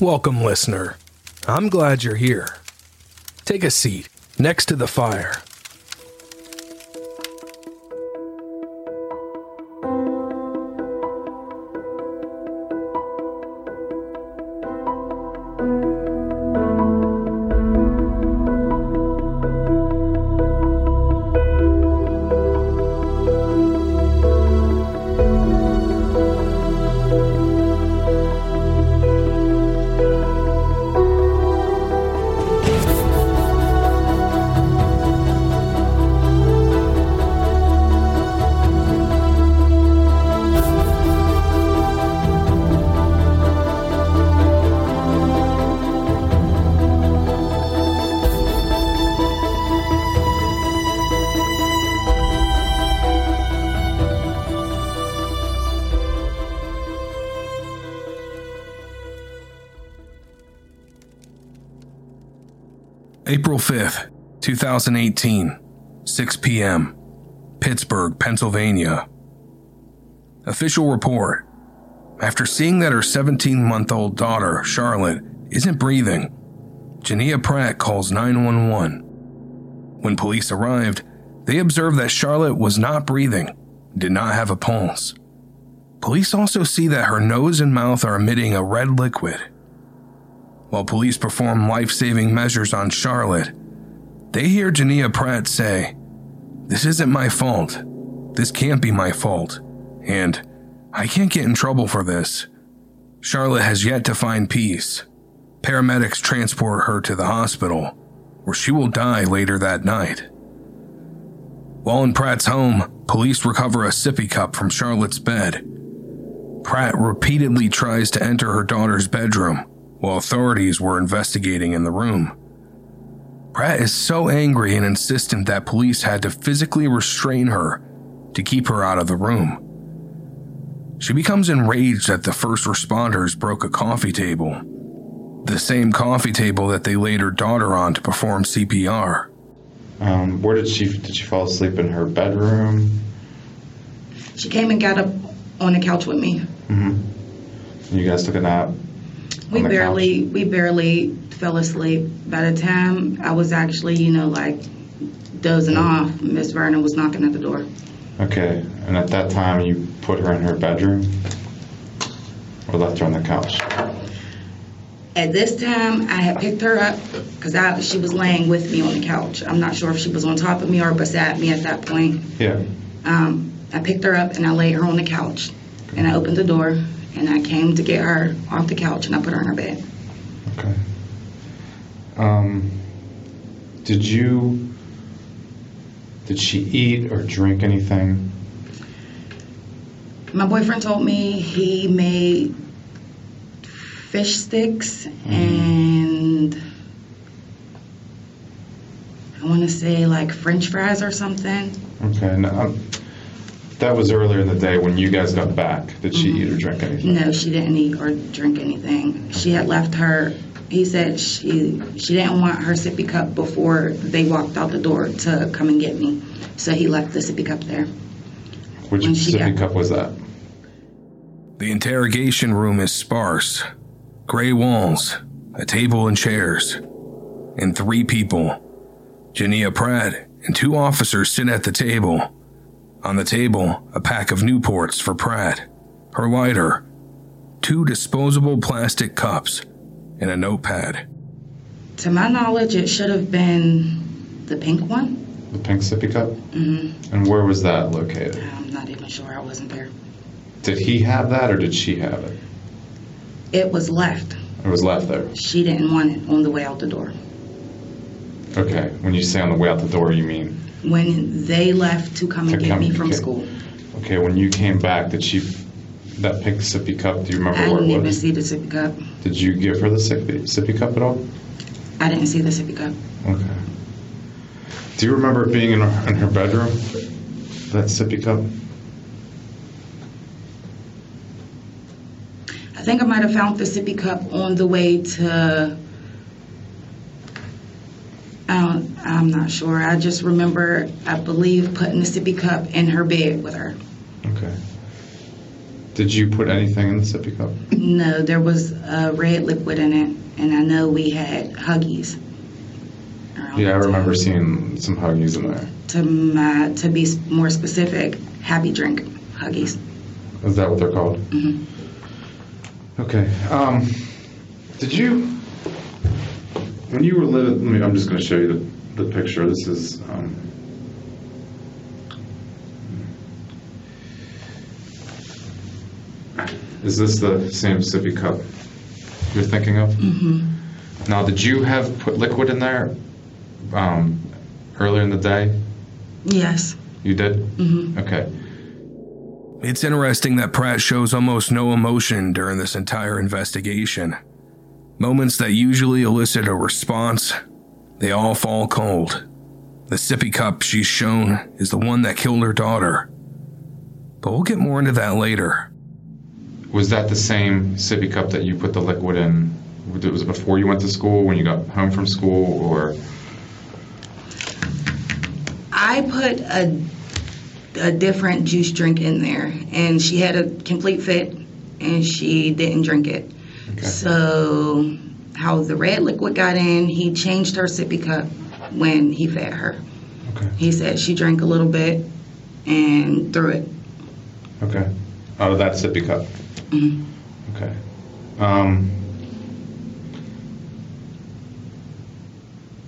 Welcome, listener. I'm glad you're here. Take a seat next to the fire. April 5th, 2018, 6 p.m., Pittsburgh, Pennsylvania. Official report. After seeing that her 17 month old daughter, Charlotte, isn't breathing, Jhenea Pratt calls 911. When police arrived, they observed that Charlotte was not breathing, did not have a pulse. Police also see that her nose and mouth are emitting a red liquid. While police perform life saving measures on Charlotte, they hear Jhenea Pratt say, This isn't my fault. This can't be my fault. And I can't get in trouble for this. Charlotte has yet to find peace. Paramedics transport her to the hospital, where she will die later that night. While in Pratt's home, police recover a sippy cup from Charlotte's bed. Pratt repeatedly tries to enter her daughter's bedroom while authorities were investigating in the room. Pratt is so angry and insistent that police had to physically restrain her to keep her out of the room. She becomes enraged that the first responders broke a coffee table, the same coffee table that they laid her daughter on to perform CPR. Um, where did she did she fall asleep in her bedroom? She came and got up on the couch with me. Mm-hmm. You guys took a nap. We barely couch? we barely fell asleep. By the time I was actually, you know, like dozing off, Miss Vernon was knocking at the door. Okay, and at that time you put her in her bedroom, or left her on the couch. At this time, I had picked her up because she was laying with me on the couch. I'm not sure if she was on top of me or beside me at that point. Yeah. Um, I picked her up and I laid her on the couch, and I opened the door and I came to get her off the couch and I put her in her bed. Okay. Um, did you? Did she eat or drink anything? My boyfriend told me he made fish sticks and I want to say like French fries or something. Okay. No, um, that was earlier in the day when you guys got back. Did she eat or drink anything? No, she didn't eat or drink anything. She had left her. He said she she didn't want her sippy cup before they walked out the door to come and get me. So he left the sippy cup there. Which when she sippy got- cup was that? The interrogation room is sparse. Gray walls, a table and chairs, and three people. Jhenea Pratt and two officers sit at the table. On the table, a pack of Newports for Pratt, her lighter, two disposable plastic cups, and a notepad. To my knowledge, it should have been the pink one. The pink sippy cup? Mm-hmm. And where was that located? I'm not even sure. I wasn't there. Did he have that or did she have it? It was left. It was left there. She didn't want it on the way out the door. Okay. When you say on the way out the door, you mean When they left to come and To get come me from get- school, okay? When you came back, did she that pink sippy cup? Do you remember I where didn't even was? see the sippy cup. Did you give her the sippy, sippy cup at all? I didn't see the sippy cup. Okay. Do you remember it being in her, in her bedroom? That sippy cup? I think I might have found the sippy cup on the way to. I don't, I'm not sure. I just remember, I believe, putting the sippy cup in her bed with her. Okay. Did you put anything in the sippy cup? No, there was a red liquid in it, and I know we had Huggies. Yeah, I remember seeing some Huggies in there. To my, to be more specific, Happy Drink Huggies. Is that what they're called? Mm-hmm. Okay. Um, did you, when you were living, let me, I'm just going to show you the, the picture. This is, um, is this the same sippy cup you're thinking of? Mm-hmm. Now, did you have put liquid in there um, earlier in the day? Yes. You did? Mm-hmm. Okay. It's interesting that Pratt shows almost no emotion during this entire investigation. Moments that usually elicit a response, they all fall cold. The sippy cup she's shown is the one that killed her daughter. But we'll get more into that later. Was that the same sippy cup that you put the liquid in? Was it before you went to school, when you got home from school, or? I put a, a different juice drink in there, and she had a complete fit, and she didn't drink it. Okay. So, how the red liquid got in, he changed her sippy cup when he fed her. Okay. He said she drank a little bit and threw it. Okay. Out of that sippy cup. Mhm. Okay. Um,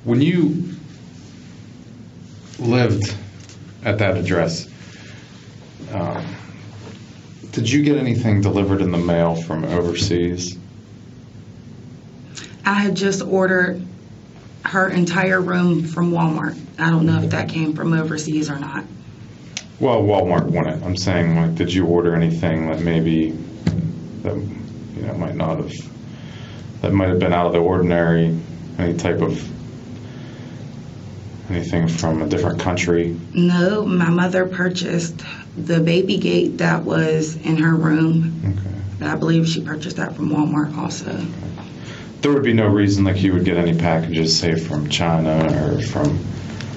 when you lived at that address, um, did you get anything delivered in the mail from overseas? I had just ordered her entire room from Walmart. I don't know if that came from overseas or not. Well, Walmart won it. I'm saying, like, did you order anything that maybe that you know might not have that might have been out of the ordinary? Any type of anything from a different country? No, my mother purchased the baby gate that was in her room. Okay. I believe she purchased that from Walmart also. There would be no reason like you would get any packages, say from China or from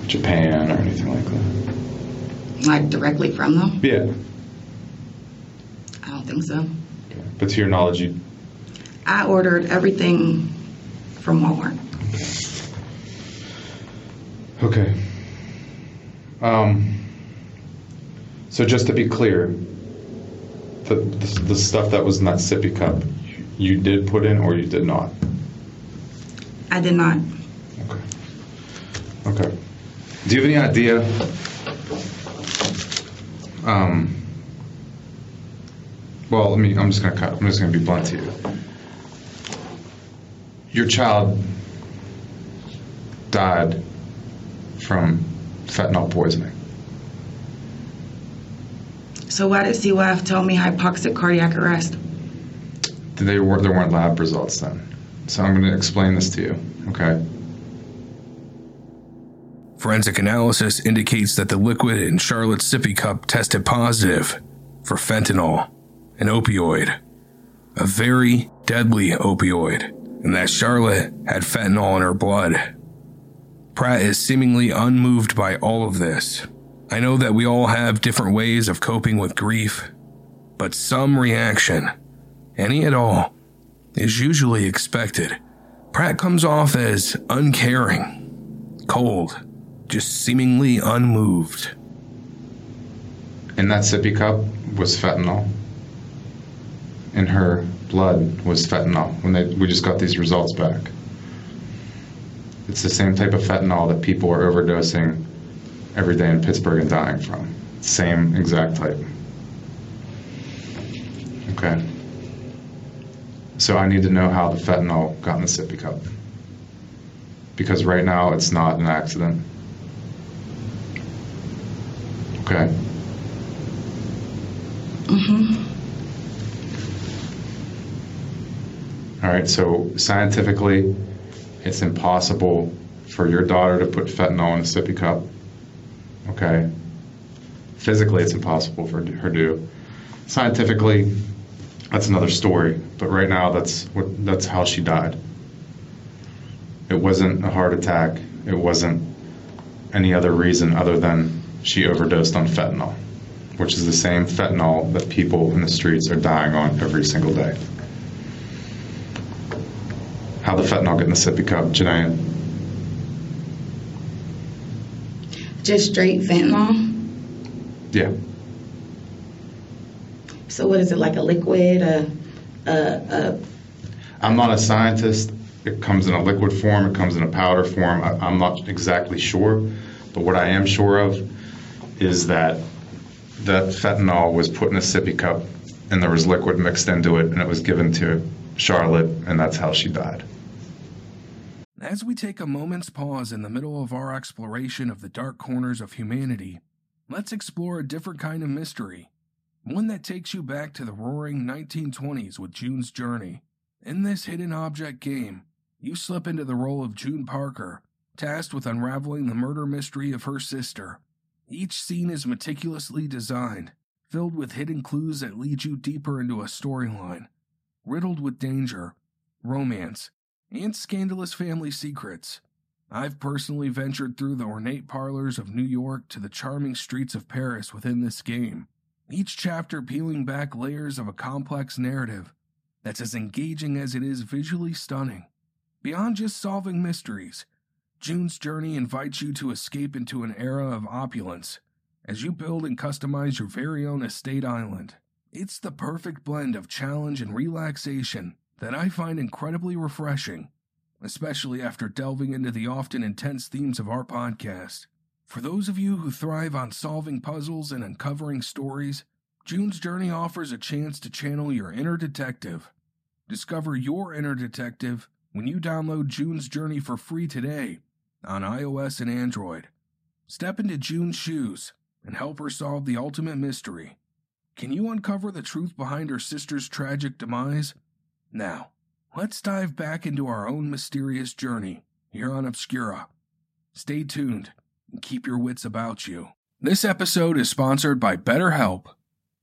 Japan or anything like that. Like directly from them? Yeah. I don't think so. Okay. But to your knowledge, you I ordered everything from Walmart. Okay. Um, so just to be clear, the, the the stuff that was in that sippy cup, you, you did put in or you did not? I did not. Okay. Okay. Do you have any idea? Um. Well, let me. I'm just gonna cut. I'm just gonna be blunt to you. Your child died from fentanyl poisoning. So why did CYF tell me hypoxic cardiac arrest? They were there weren't lab results then. So I'm going to explain this to you. Okay. Forensic analysis indicates that the liquid in Charlotte's sippy cup tested positive for fentanyl, an opioid, a very deadly opioid, and that Charlotte had fentanyl in her blood. Pratt is seemingly unmoved by all of this. I know that we all have different ways of coping with grief, but some reaction, any at all, is usually expected. Pratt comes off as uncaring, cold, just seemingly unmoved. In that sippy cup was fentanyl. in her blood was fentanyl when they, we just got these results back. It's the same type of fentanyl that people are overdosing every day in Pittsburgh and dying from. Same exact type. Okay. So I need to know how the fentanyl got in the sippy cup. Because right now it's not an accident. Okay. Mm-hmm. All right, so scientifically, it's impossible for your daughter to put fentanyl in a sippy cup. Okay. Physically, it's impossible for her to. Scientifically, that's another story. But right now, that's what that's how she died. It wasn't a heart attack. It wasn't any other reason other than she overdosed on fentanyl, which is the same fentanyl that people in the streets are dying on every single day. How the fentanyl get in the sippy cup, Janae? Just straight fentanyl. Yeah. So what is it like a liquid? A, a, a I'm not a scientist. It comes in a liquid form, it comes in a powder form. I, I'm not exactly sure. But what I am sure of is that that fentanyl was put in a sippy cup and there was liquid mixed into it and it was given to Charlotte and that's how she died. As we take a moment's pause in the middle of our exploration of the dark corners of humanity, let's explore a different kind of mystery. One that takes you back to the roaring 1920s with June's Journey. In this hidden object game, you slip into the role of June Parker, tasked with unraveling the murder mystery of her sister. Each scene is meticulously designed, filled with hidden clues that lead you deeper into a storyline, riddled with danger, romance, and scandalous family secrets. I've personally ventured through the ornate parlors of New York to the charming streets of Paris within this game, each chapter peeling back layers of a complex narrative that's as engaging as it is visually stunning. Beyond just solving mysteries, June's Journey invites you to escape into an era of opulence as you build and customize your very own estate island. It's the perfect blend of challenge and relaxation that I find incredibly refreshing, especially after delving into the often intense themes of our podcast. For those of you who thrive on solving puzzles and uncovering stories, June's Journey offers a chance to channel your inner detective. Discover your inner detective when you download June's Journey for free today on iOS and Android. Step into June's shoes and help her solve the ultimate mystery. Can you uncover the truth behind her sister's tragic demise? Now, let's dive back into our own mysterious journey here on Obscura. Stay tuned keep your wits about you. This episode is sponsored by BetterHelp.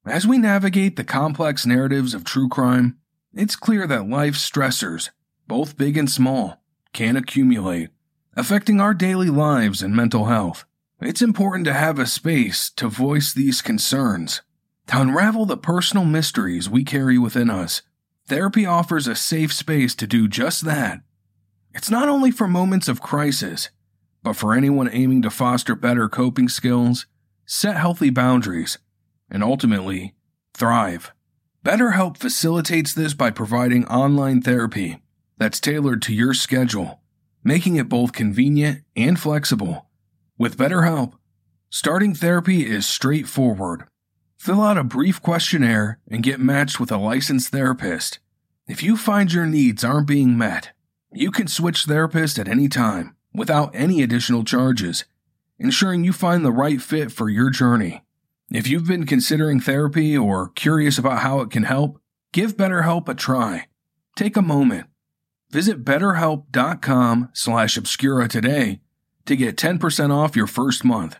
As we navigate the complex narratives of true crime, it's clear that life's stressors, both big and small, can accumulate, affecting our daily lives and mental health. It's important to have a space to voice these concerns, to unravel the personal mysteries we carry within us. Therapy offers a safe space to do just that. It's not only for moments of crisis, but for anyone aiming to foster better coping skills, set healthy boundaries, and ultimately, thrive. BetterHelp facilitates this by providing online therapy that's tailored to your schedule, making it both convenient and flexible. With BetterHelp, starting therapy is straightforward. Fill out a brief questionnaire and get matched with a licensed therapist. If you find your needs aren't being met, you can switch therapist at any time without any additional charges, ensuring you find the right fit for your journey. If you've been considering therapy or curious about how it can help, give BetterHelp a try. Take a moment. Visit betterhelp.com slash obscura today to get 10% off your first month.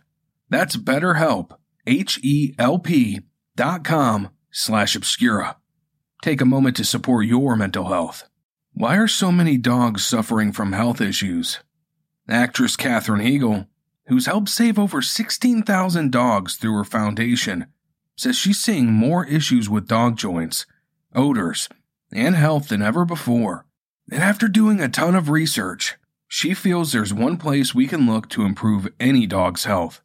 That's betterhelp, H-E-L-P dot com slash obscura. Take a moment to support your mental health. Why are so many dogs suffering from health issues? Actress Katherine Heigl who's helped save over 16,000 dogs through her foundation, says she's seeing more issues with dog joints, odors, and health than ever before. And after doing a ton of research, she feels there's one place we can look to improve any dog's health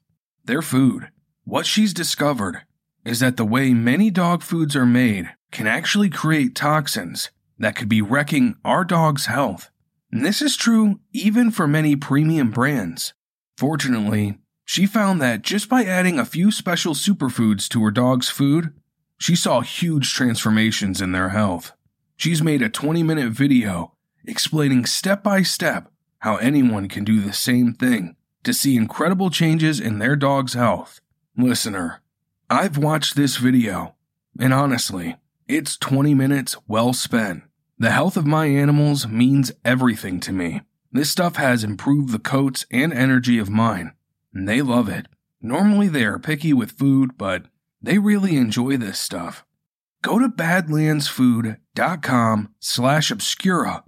their food. What she's discovered is that the way many dog foods are made can actually create toxins that could be wrecking our dog's health. And this is true even for many premium brands. Fortunately, she found that just by adding a few special superfoods to her dog's food, she saw huge transformations in their health. She's made a 20 minute video explaining step by step how anyone can do the same thing to see incredible changes in their dog's health. Listener, I've watched this video, and honestly, it's 20 minutes well spent. The health of my animals means everything to me. This stuff has improved the coats and energy of mine, and they love it. Normally they are picky with food, but they really enjoy this stuff. Go to badlandsfood.com slash obscura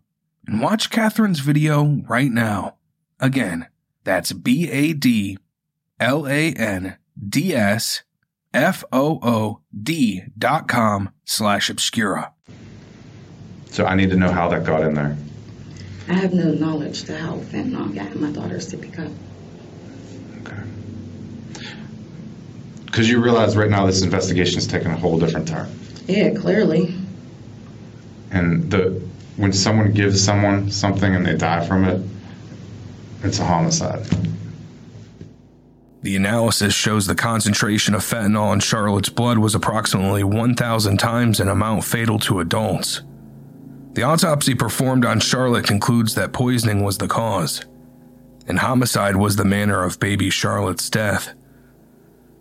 and watch Katherine's video right now. Again, that's B A D L A N D S F O O D dot com slash obscura. So I need to know how that got in there. I have no knowledge to how fentanyl got in my daughter's sippy cup. Okay. Because you realize right now this investigation is taking a whole different turn. Yeah, clearly. And the when someone gives someone something and they die from it, it's a homicide. The analysis shows the concentration of fentanyl in Charlotte's blood was approximately 1,000 times an amount fatal to adults. The autopsy performed on Charlotte concludes that poisoning was the cause, and homicide was the manner of baby Charlotte's death.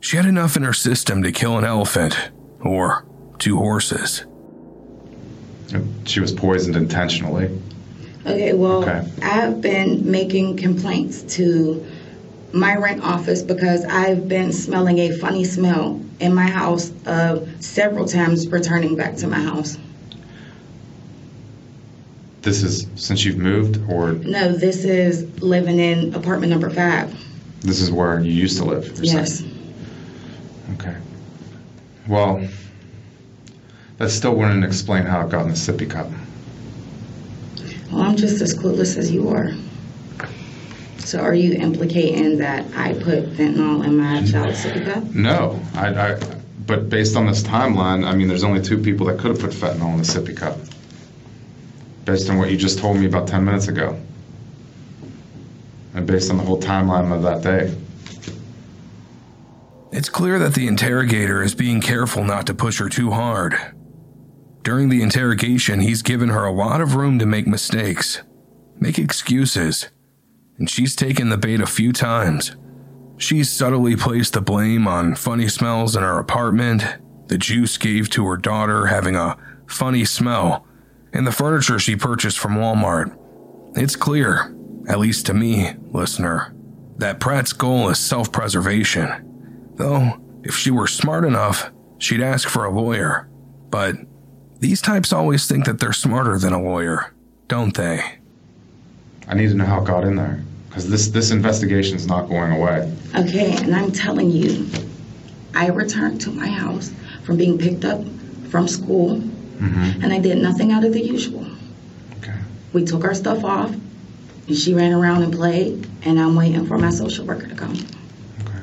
She had enough in her system to kill an elephant, or two horses. She was poisoned intentionally. Okay, well, Okay. I've been making complaints to my rent office because I've been smelling a funny smell in my house uh, several times returning back to my house. This is since you've moved, or No, this is living in apartment number five. this is where you used to live? Yes. saying? Okay. Well, that still wouldn't explain how it got in the sippy cup. Well, I'm just as clueless as you are. So are you implicating that I put fentanyl in my child's sippy cup? No, I, I, but based on this timeline, I mean, there's only two people that could have put fentanyl in the sippy cup. Based on what you just told me about 10 minutes ago. And based on the whole timeline of that day. It's clear that the interrogator is being careful not to push her too hard. During the interrogation, he's given her a lot of room to make mistakes, make excuses, and she's taken the bait a few times. She's subtly placed the blame on funny smells in her apartment, the juice gave to her daughter having a funny smell, and the furniture she purchased from Walmart. It's clear, at least to me, listener, that Pratt's goal is self preservation. Though, if she were smart enough, she'd ask for a lawyer. But these types always think that they're smarter than a lawyer, don't they? I need to know how it got in there. Because this, this investigation is not going away. Okay, and I'm telling you, I returned to my house from being picked up from school, Mm-hmm. and I did nothing out of the usual. Okay. We took our stuff off, and she ran around and played, and I'm waiting for my social worker to come. Okay.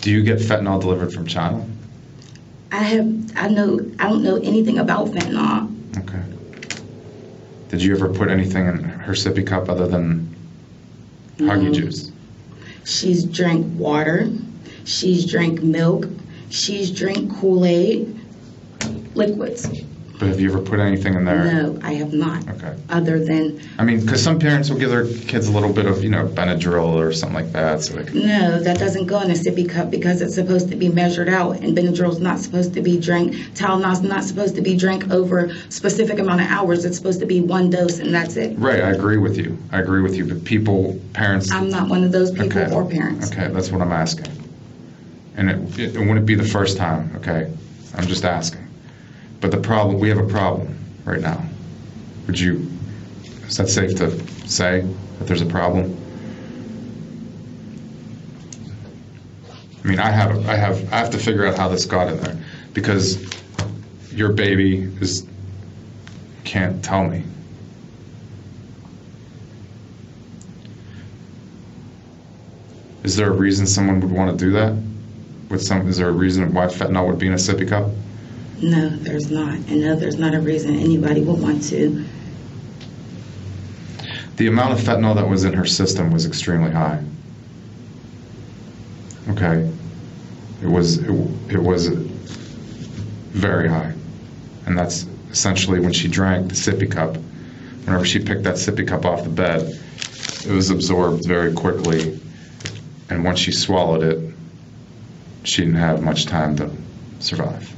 Do you get fentanyl delivered from China? I have, I know, I don't know anything about fentanyl. Okay. Did you ever put anything in her sippy cup other than Huggy juice? She's drank water, she's drank milk, she's drank Kool-Aid, liquids. But have you ever put anything in there? No, I have not. Okay. Other than, I mean, because some parents will give their kids a little bit of, you know, Benadryl or something like that, so they can. no, that doesn't go in a sippy cup because it's supposed to be measured out, and Benadryl's not supposed to be drank. Tylenol's not supposed to be drank over specific amount of hours. It's supposed to be one dose, and that's it. Right, I agree with you. I agree with you. But people, parents. I'm not one of those people okay. or parents. Okay, that's what I'm asking. And it, it, it wouldn't be the first time. Okay, I'm just asking. But the problem, we have a problem right now. Would you? Is that safe to say that there's a problem? I mean, I have, I have, I have to figure out how this got in there because your baby is can't tell me. Is there a reason someone would want to do that? with some? Is there a reason why fentanyl would be in a sippy cup? No, there's not. And no, there's not a reason anybody would want to. The amount of fentanyl that was in her system was extremely high. Okay, it was it, it was very high, and that's essentially when she drank the sippy cup. Whenever she picked that sippy cup off the bed, it was absorbed very quickly, and once she swallowed it, she didn't have much time to survive.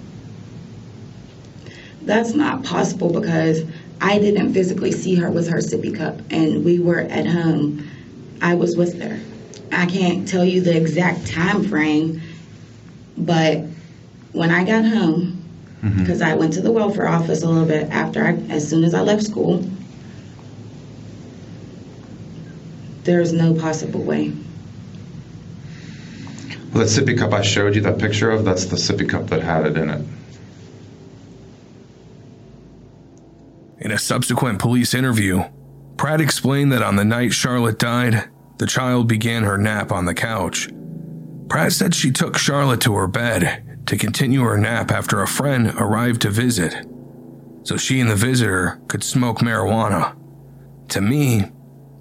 That's not possible because I didn't physically see her with her sippy cup, and we were at home. I was with her. I can't tell you the exact time frame, but when I got home, mm-hmm. because I went to the welfare office a little bit after I, as soon as I left school, there's no possible way. Well, that sippy cup I showed you that picture of, that's the sippy cup that had it in it. In a subsequent police interview, Pratt explained that on the night Charlotte died, the child began her nap on the couch. Pratt said she took Charlotte to her bed to continue her nap after a friend arrived to visit, so she and the visitor could smoke marijuana. To me,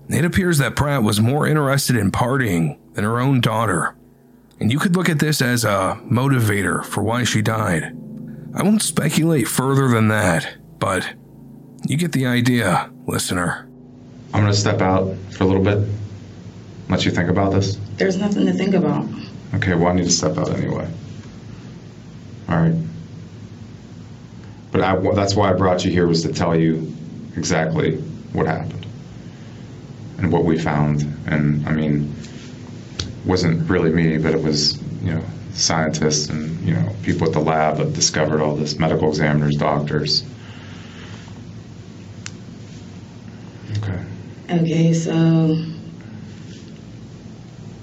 it appears that Pratt was more interested in partying than her own daughter, and you could look at this as a motivator for why she died. I won't speculate further than that, but you get the idea, listener. I'm going to step out for a little bit, let you think about this. There's nothing to think about. Okay, well, I need to step out anyway. All right. But I, that's why I brought you here was to tell you exactly what happened and what we found. And I mean, wasn't really me, but it was you know scientists and you know people at the lab that discovered all this, medical examiners, doctors. Okay. So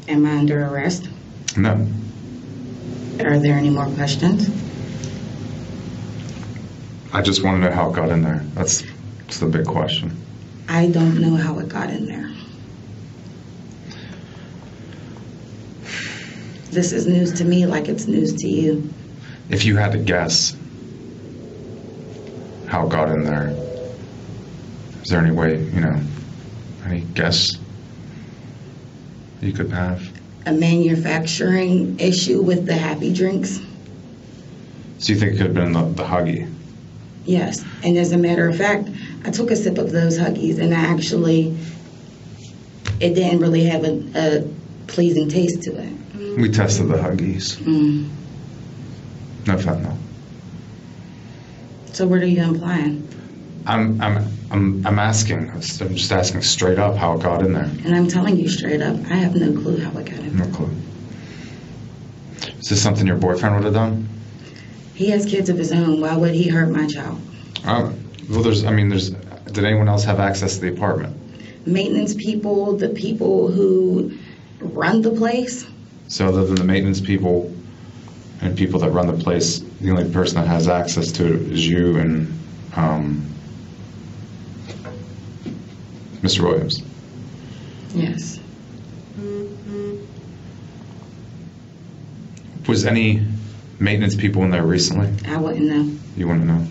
am I under arrest? No. Are there any more questions? I just want to know how it got in there. That's, that's the big question. I don't know how it got in there. This is news to me like it's news to you. If you had to guess how it got in there, is there any way, you know, any guess you could have? A manufacturing issue with the happy drinks? So you think it could have been the, the Huggy? Yes. And as a matter of fact, I took a sip of those Huggies and I actually, it didn't really have a, a pleasing taste to it. We tested the Huggies. Mm. No fentanyl. So what are you implying? I'm, I'm, I'm, I'm asking. I'm just asking straight up how it got in there. And I'm telling you straight up, I have no clue how it got in. There. No clue. Is this something your boyfriend would have done? He has kids of his own. Why would he hurt my child? Oh, well, there's. I mean, there's. Did anyone else have access to the apartment? Maintenance people, the people who run the place. So other than the maintenance people and people that run the place, the only person that has access to it is you and um, Mr. Williams. Yes. Was any maintenance people in there recently? I wouldn't know. You want to know?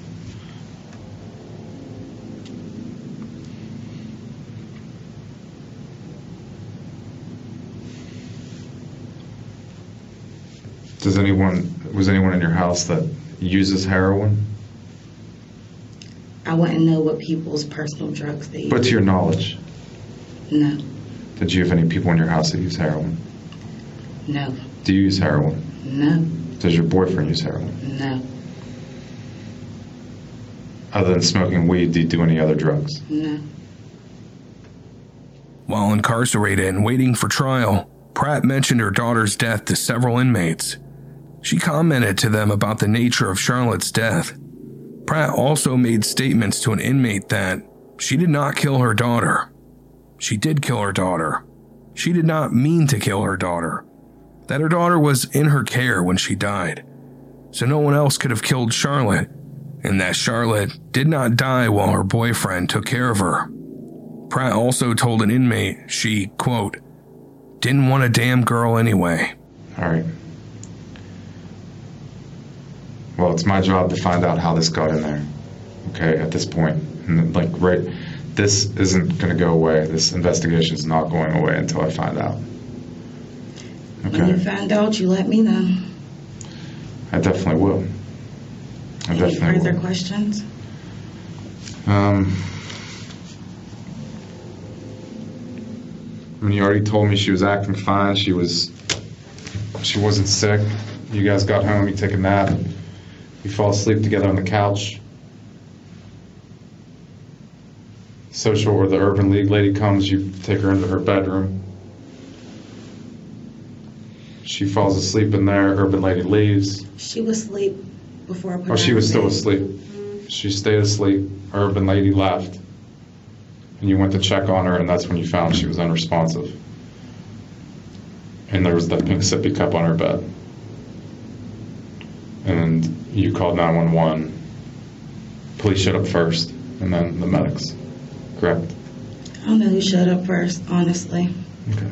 Does anyone was anyone in your house that uses heroin? I wouldn't know what people's personal drugs they use. But to your knowledge, no, did you have any people in your house that use heroin? no, Do you use heroin? no, Does your boyfriend use heroin? no, Other than smoking weed, do you do any other drugs? no. While incarcerated and waiting for trial, Pratt mentioned her daughter's death to several inmates. She commented to them about the nature of Charlotte's death. Pratt also made statements to an inmate that she did not kill her daughter. She did kill her daughter. She did not mean to kill her daughter. That her daughter was in her care when she died. So no one else could have killed Charlotte, and that Charlotte did not die while her boyfriend took care of her. Pratt also told an inmate she, quote, didn't want a damn girl anyway. All right. Well, it's my job to find out how this got in there. Okay, at this point. and like right, this isn't going to go away. This investigation is not going away until I find out. Okay. When you find out, you let me know. I definitely will. I Any definitely further will. questions? Um, I mean, you already told me she was acting fine. She was, she wasn't sick. You guys got home. You take a nap. You fall asleep together on the couch. Social where the Urban League lady comes, you take her into her bedroom. She falls asleep in there. Urban lady leaves. She was asleep before I put her Oh, she in was still bed. asleep. Mm-hmm. She stayed asleep. Urban lady left. And you went to check on her, and that's when you found she was unresponsive. And there was that pink sippy cup on her bed. And you called 911. Police showed up first, and then the medics. Correct? I don't know who showed up first, honestly. Okay.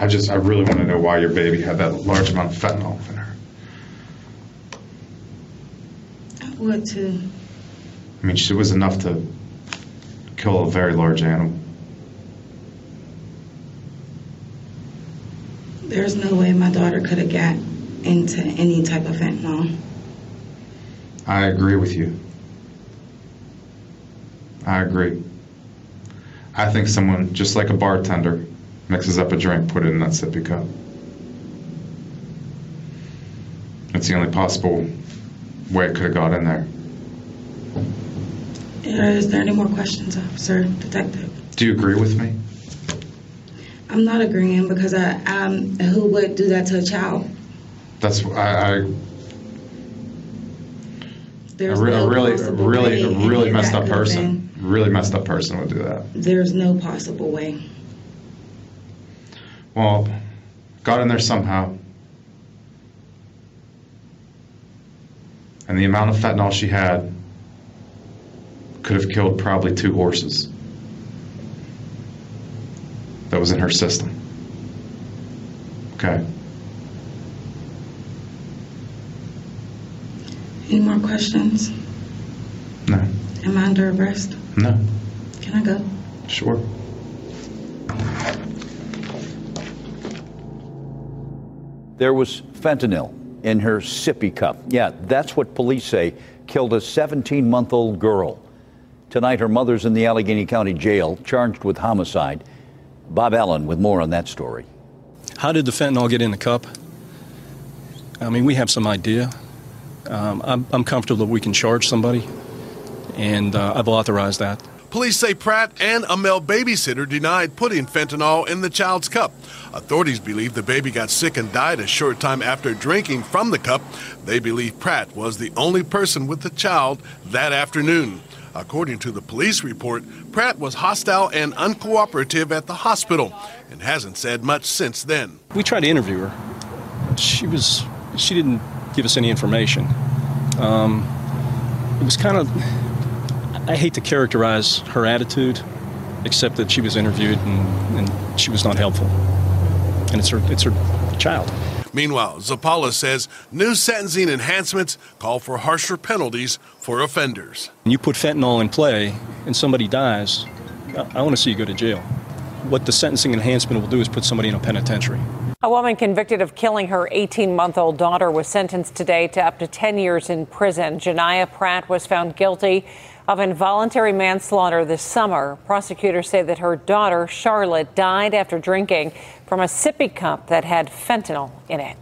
I just, I really want to know why your baby had that large amount of fentanyl in her. I would too. I mean, she was enough to kill a very large animal. There's no way my daughter could have got into any type of fentanyl. I agree with you. I agree. I think someone, just like a bartender, mixes up a drink, put it in that sippy cup. That's the only possible way it could have got in there. Is there any more questions, officer, detective? Do you agree with me? I'm not agreeing because I, um, who would do that to a child? That's I, I, There's a, re- a no really, a really, a really messed up person, really messed up person would do that. There's no possible way. Well, got in there somehow. And the amount of fentanyl she had could have killed probably two horses that was in her system. Okay. Any more questions? No. Am I under arrest? No. Can I go? Sure. There was fentanyl in her sippy cup. Yeah, that's what police say killed a 17 month old girl. Tonight, her mother's in the Allegheny County Jail, charged with homicide. Bob Allen with more on that story. How did the fentanyl get in the cup? I mean, we have some idea. Um, I'm, I'm comfortable that we can charge somebody, and uh, I've authorized that. Police say Pratt and a male babysitter denied putting fentanyl in the child's cup. Authorities believe the baby got sick and died a short time after drinking from the cup. They believe Pratt was the only person with the child that afternoon. According to the police report, Pratt was hostile and uncooperative at the hospital and hasn't said much since then. We tried to interview her. She was she didn't give us any information. Um, it was kind of I hate to characterize her attitude, except that she was interviewed and, and she was not helpful. And it's her it's her child. Meanwhile, Zappala says new sentencing enhancements call for harsher penalties for offenders. When you put fentanyl in play and somebody dies, I, I want to see you go to jail. What the sentencing enhancement will do is put somebody in a penitentiary. A woman convicted of killing her 18 month old daughter was sentenced today to up to 10 years in prison. Jhenea Pratt was found guilty of involuntary manslaughter this summer. Prosecutors say that her daughter, Charlotte, died after drinking from a sippy cup that had fentanyl in it.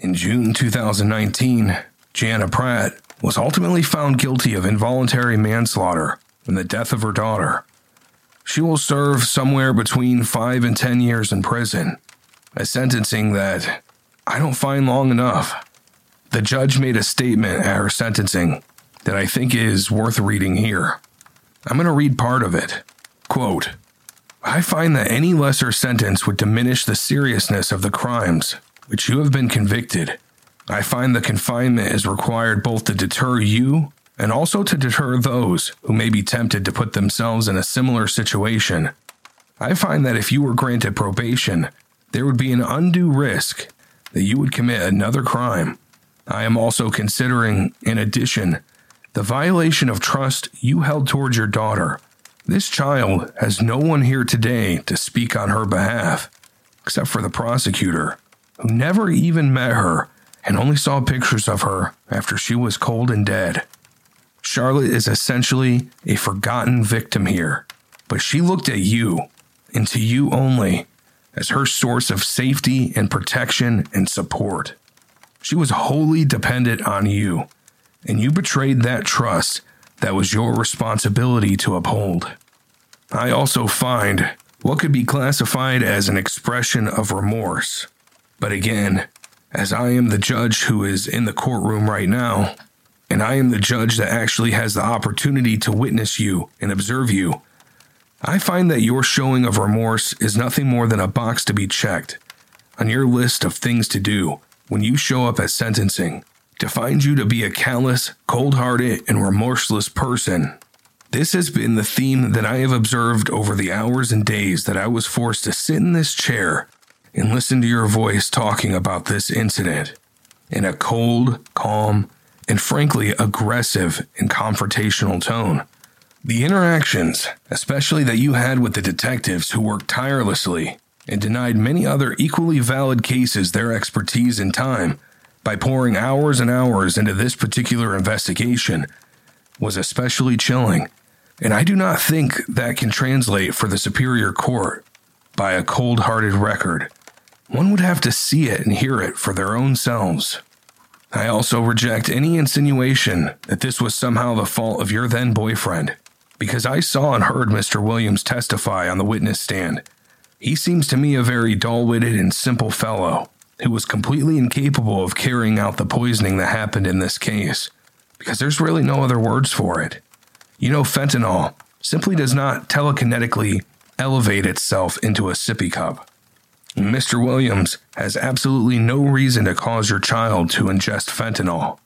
In June 2019, Jhenea Pratt, was ultimately found guilty of involuntary manslaughter in the death of her daughter. She will serve somewhere between 5 and 10 years in prison, a sentencing that I don't find long enough. The judge made a statement at her sentencing that I think is worth reading here. I'm going to read part of it. Quote I find that any lesser sentence would diminish the seriousness of the crimes which you have been convicted. I find the confinement is required both to deter you and also to deter those who may be tempted to put themselves in a similar situation. I find that if you were granted probation, there would be an undue risk that you would commit another crime. I am also considering, in addition, the violation of trust you held towards your daughter. This child has no one here today to speak on her behalf, except for the prosecutor, who never even met her and only saw pictures of her after she was cold and dead. Charlotte is essentially a forgotten victim here, but she looked at you, and to you only, as her source of safety and protection and support. She was wholly dependent on you, and you betrayed that trust that was your responsibility to uphold. I also find what could be classified as an expression of remorse. But again, as I am the judge who is in the courtroom right now, and I am the judge that actually has the opportunity to witness you and observe you, I find that your showing of remorse is nothing more than a box to be checked on your list of things to do when you show up at sentencing to find you to be a callous, cold hearted, and remorseless person. This has been the theme that I have observed over the hours and days that I was forced to sit in this chair and listen to your voice talking about this incident in a cold, calm, and frankly aggressive and confrontational tone. The interactions, especially that you had with the detectives who worked tirelessly and denied many other equally valid cases their expertise and time by pouring hours and hours into this particular investigation, was especially chilling. And I do not think that can translate for the Superior Court by a cold hearted record. One would have to see it and hear it for their own selves. I also reject any insinuation that this was somehow the fault of your then boyfriend because I saw and heard Mr. Williams testify on the witness stand. He seems to me a very dull witted and simple fellow who was completely incapable of carrying out the poisoning that happened in this case, because there's really no other words for it. You know, fentanyl simply does not telekinetically elevate itself into a sippy cup. Mr. Williams has absolutely no reason to cause your child to ingest fentanyl.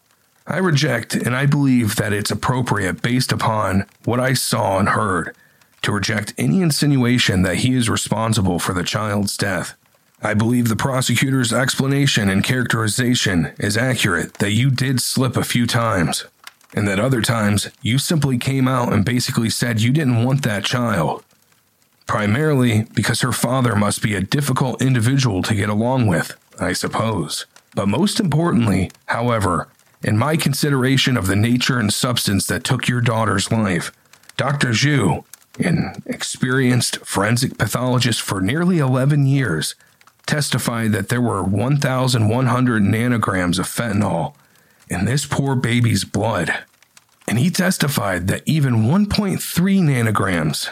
I reject, and I believe that it's appropriate based upon what I saw and heard, to reject any insinuation that he is responsible for the child's death. I believe the prosecutor's explanation and characterization is accurate that you did slip a few times, and that other times you simply came out and basically said you didn't want that child. Primarily because her father must be a difficult individual to get along with, I suppose. But most importantly, however, in my consideration of the nature and substance that took your daughter's life, Dr. Zhu, an experienced forensic pathologist for nearly 11 years, testified that there were 1,100 nanograms of fentanyl in this poor baby's blood. And he testified that even 1.3 nanograms,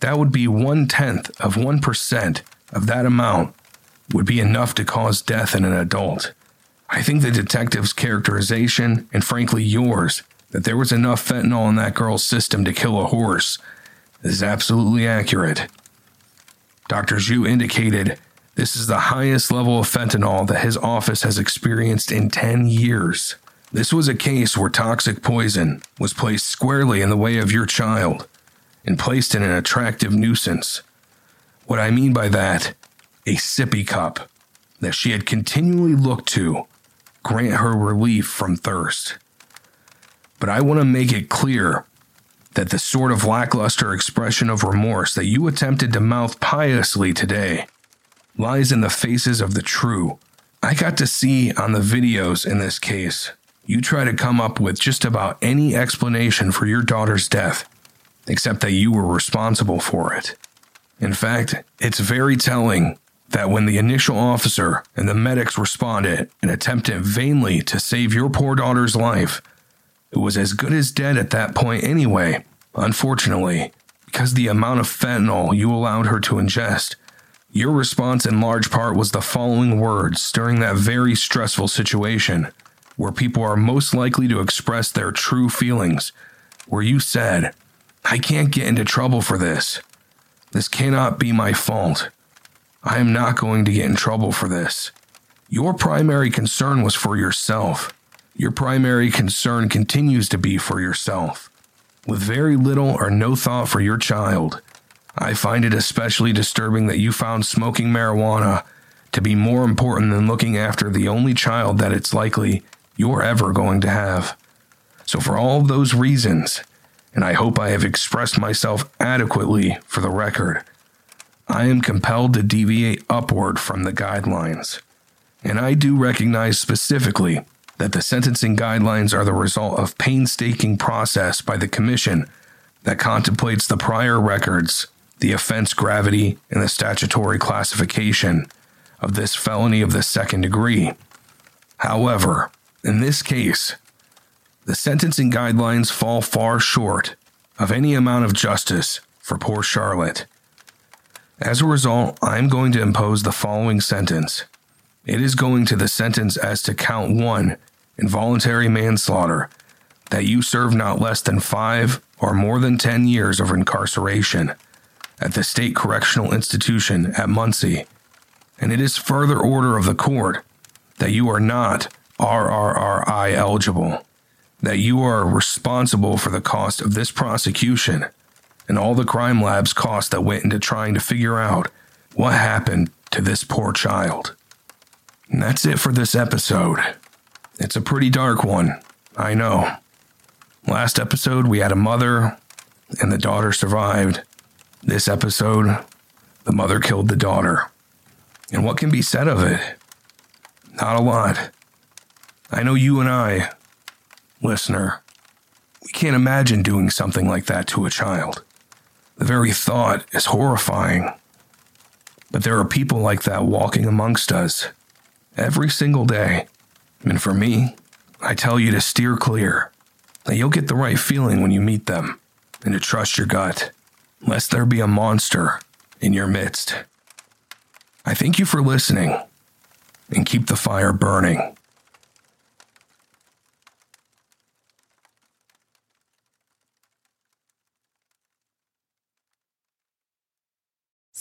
that would be one tenth of 1% of that amount, would be enough to cause death in an adult. I think the detective's characterization, and frankly yours, that there was enough fentanyl in that girl's system to kill a horse is absolutely accurate. Dr. Zhu indicated this is the highest level of fentanyl that his office has experienced in 10 years. This was a case where toxic poison was placed squarely in the way of your child and placed in an attractive nuisance. What I mean by that, a sippy cup that she had continually looked to grant her relief from thirst. But I want to make it clear that the sort of lackluster expression of remorse that you attempted to mouth piously today lies in the faces of the true. I got to see on the videos in this case, you try to come up with just about any explanation for your daughter's death, except that you were responsible for it. In fact, it's very telling that when the initial officer and the medics responded and attempted vainly to save your poor daughter's life, it was as good as dead at that point anyway, unfortunately, because the amount of fentanyl you allowed her to ingest. Your response, in large part, was the following words during that very stressful situation, where people are most likely to express their true feelings, where you said, I can't get into trouble for this. This cannot be my fault. I am not going to get in trouble for this. Your primary concern was for yourself. Your primary concern continues to be for yourself. With very little or no thought for your child, I find it especially disturbing that you found smoking marijuana to be more important than looking after the only child that it's likely you're ever going to have. So, for all those reasons, and I hope I have expressed myself adequately for the record, I am compelled to deviate upward from the guidelines. And I do recognize specifically that the sentencing guidelines are the result of painstaking process by the commission that contemplates the prior records, the offense gravity, and the statutory classification of this felony of the second degree. However, in this case, the sentencing guidelines fall far short of any amount of justice for poor Charlotte. As a result, I am going to impose the following sentence. It is going to the sentence as to count one involuntary manslaughter that you serve not less than five or more than 10 years of incarceration at the State Correctional Institution at Muncy. And it is further order of the court that you are not RRRI eligible that you are responsible for the cost of this prosecution and all the crime lab's costs that went into trying to figure out what happened to this poor child. And that's it for this episode. It's a pretty dark one, I know. Last episode, we had a mother, and the daughter survived. This episode, the mother killed the daughter. And what can be said of it? Not a lot. I know you and I Listener, we can't imagine doing something like that to a child. The very thought is horrifying. But there are people like that walking amongst us every single day. And for me, I tell you to steer clear, that you'll get the right feeling when you meet them, and to trust your gut, lest there be a monster in your midst. I thank you for listening, and keep the fire burning.